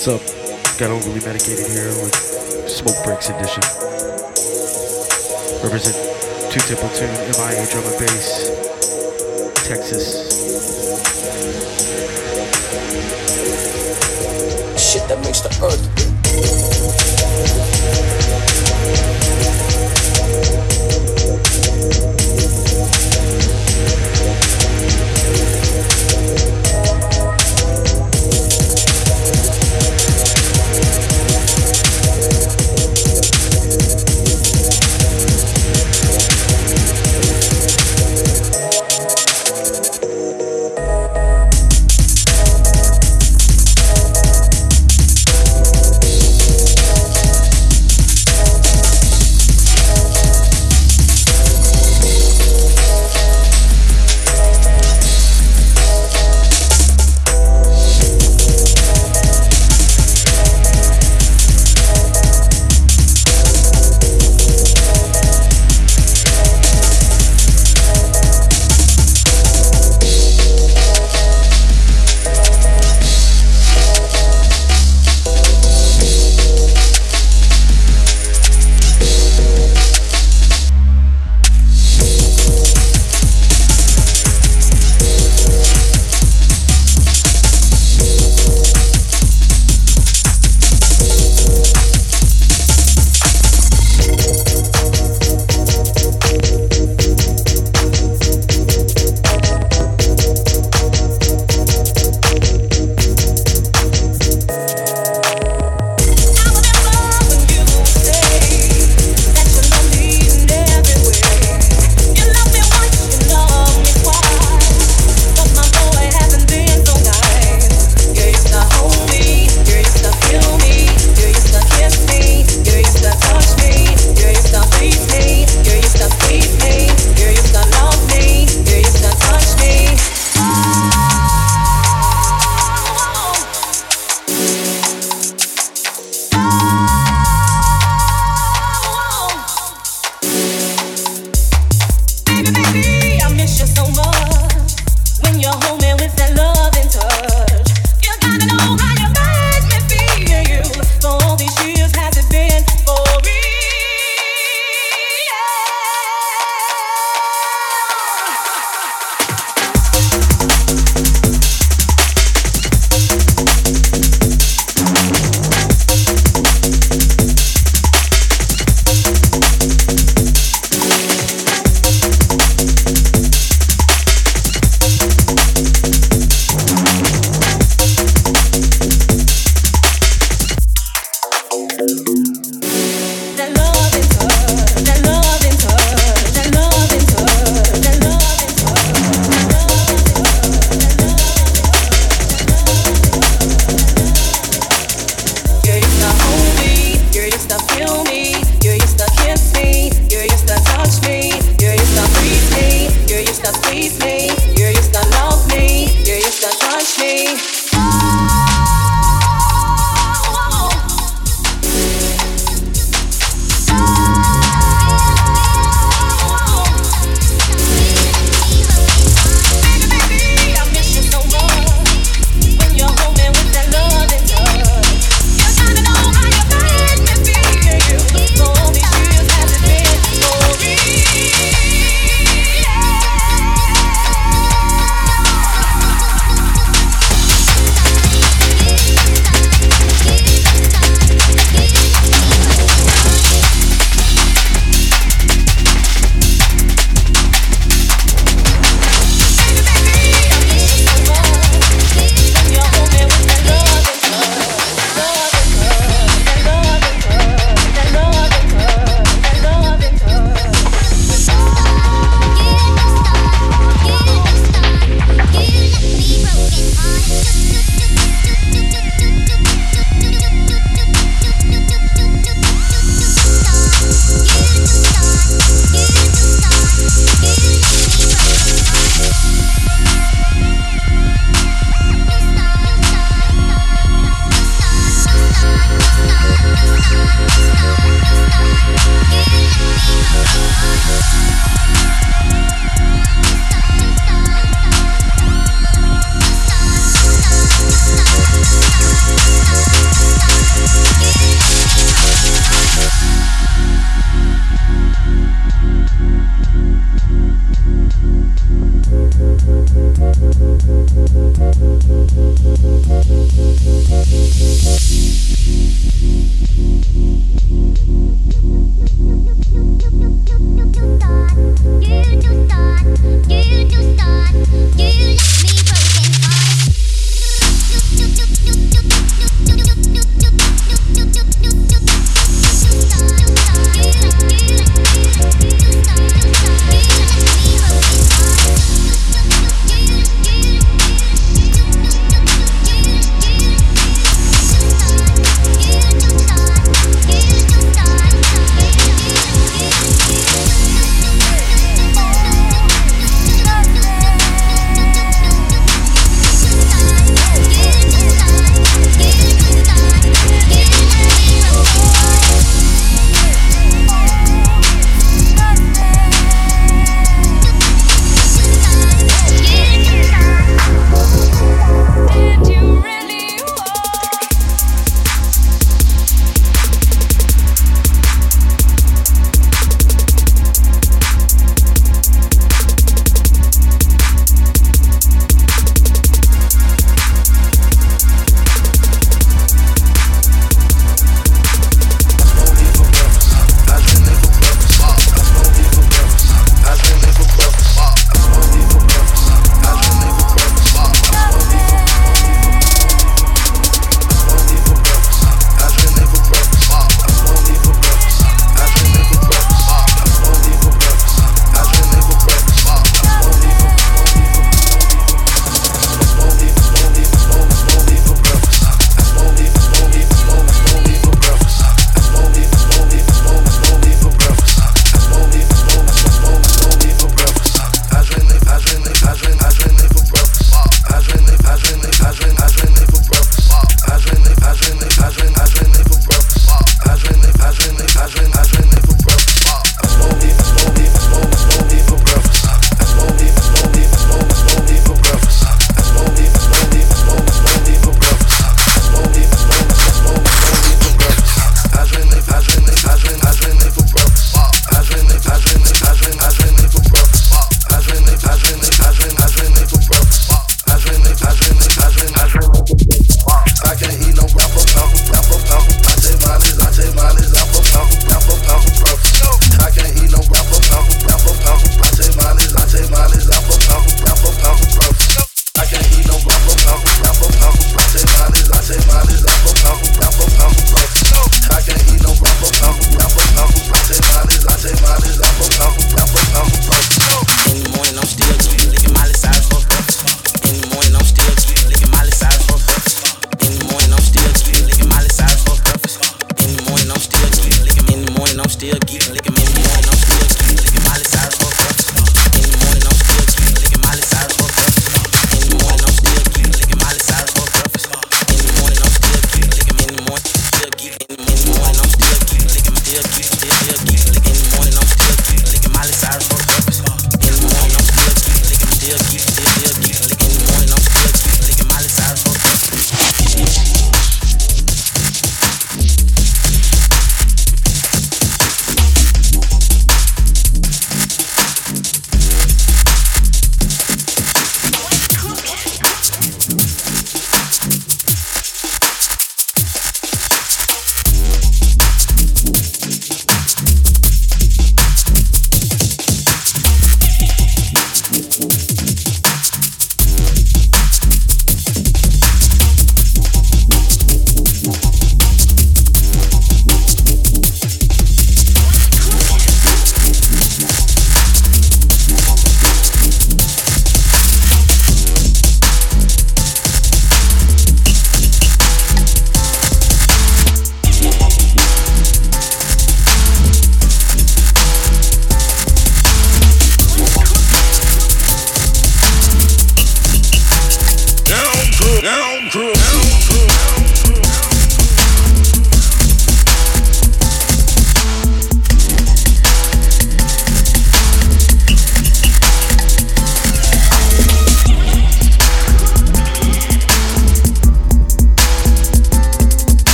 What's up? Got overly medicated here with Smoke Breaks Edition. Represent Two Temple Tune, MIA Drum and Bass, Texas. Shit that makes the earth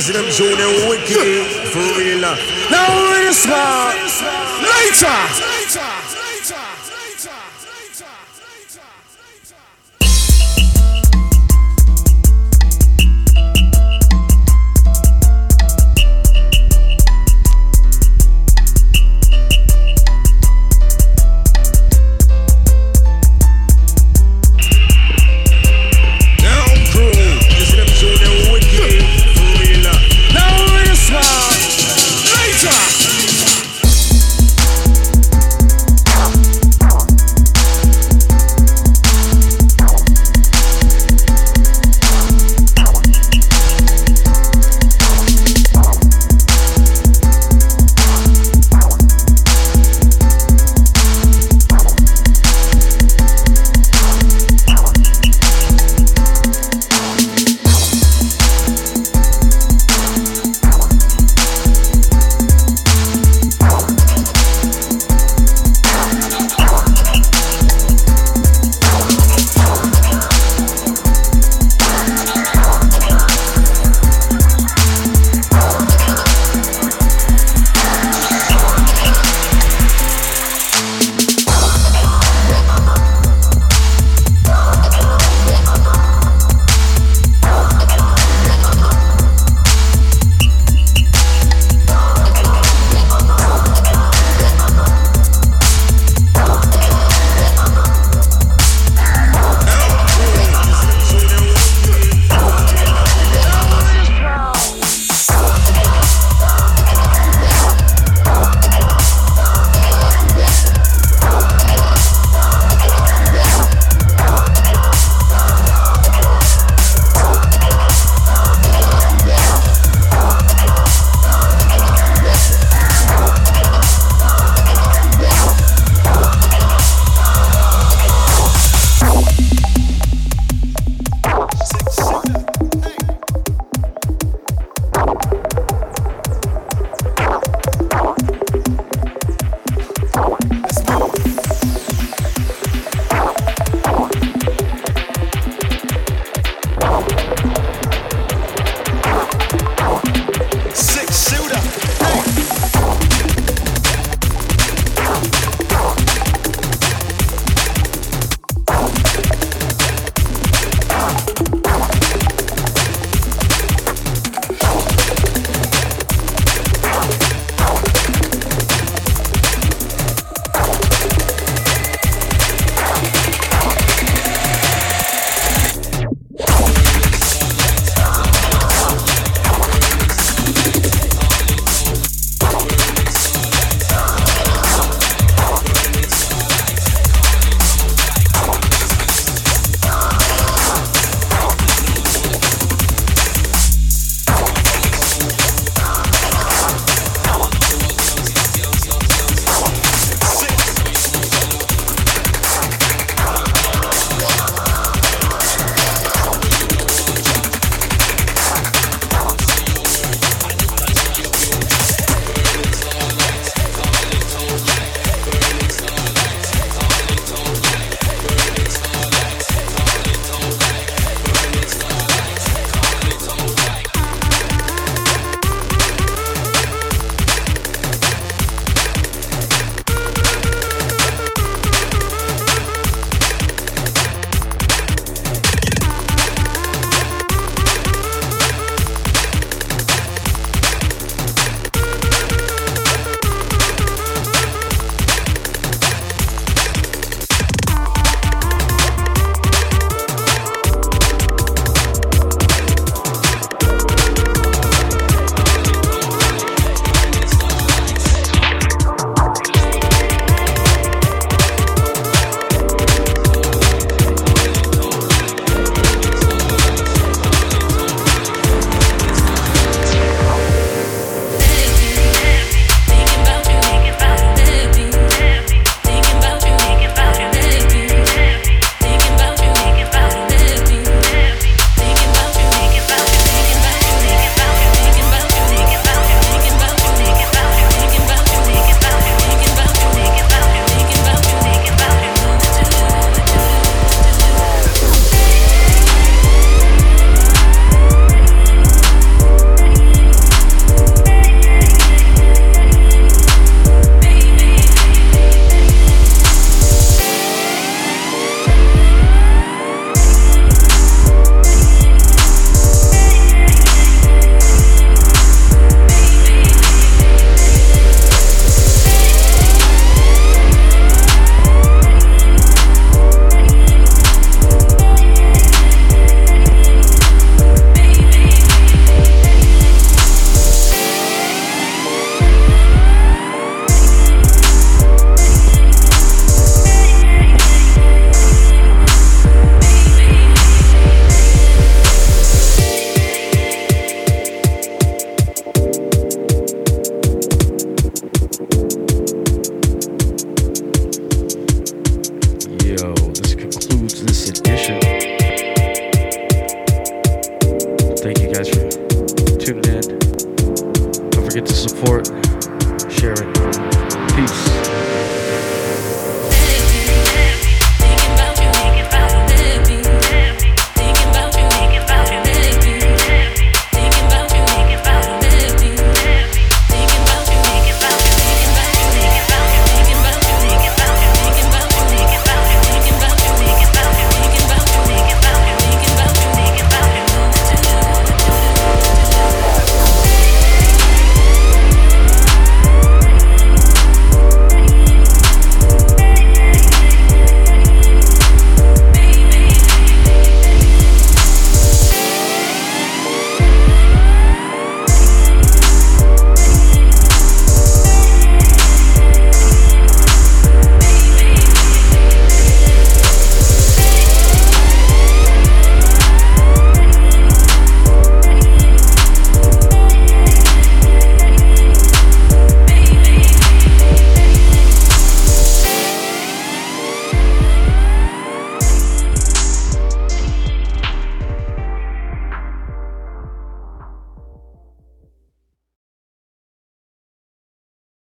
see them show them wicked for real. Now we're smart. Later. Now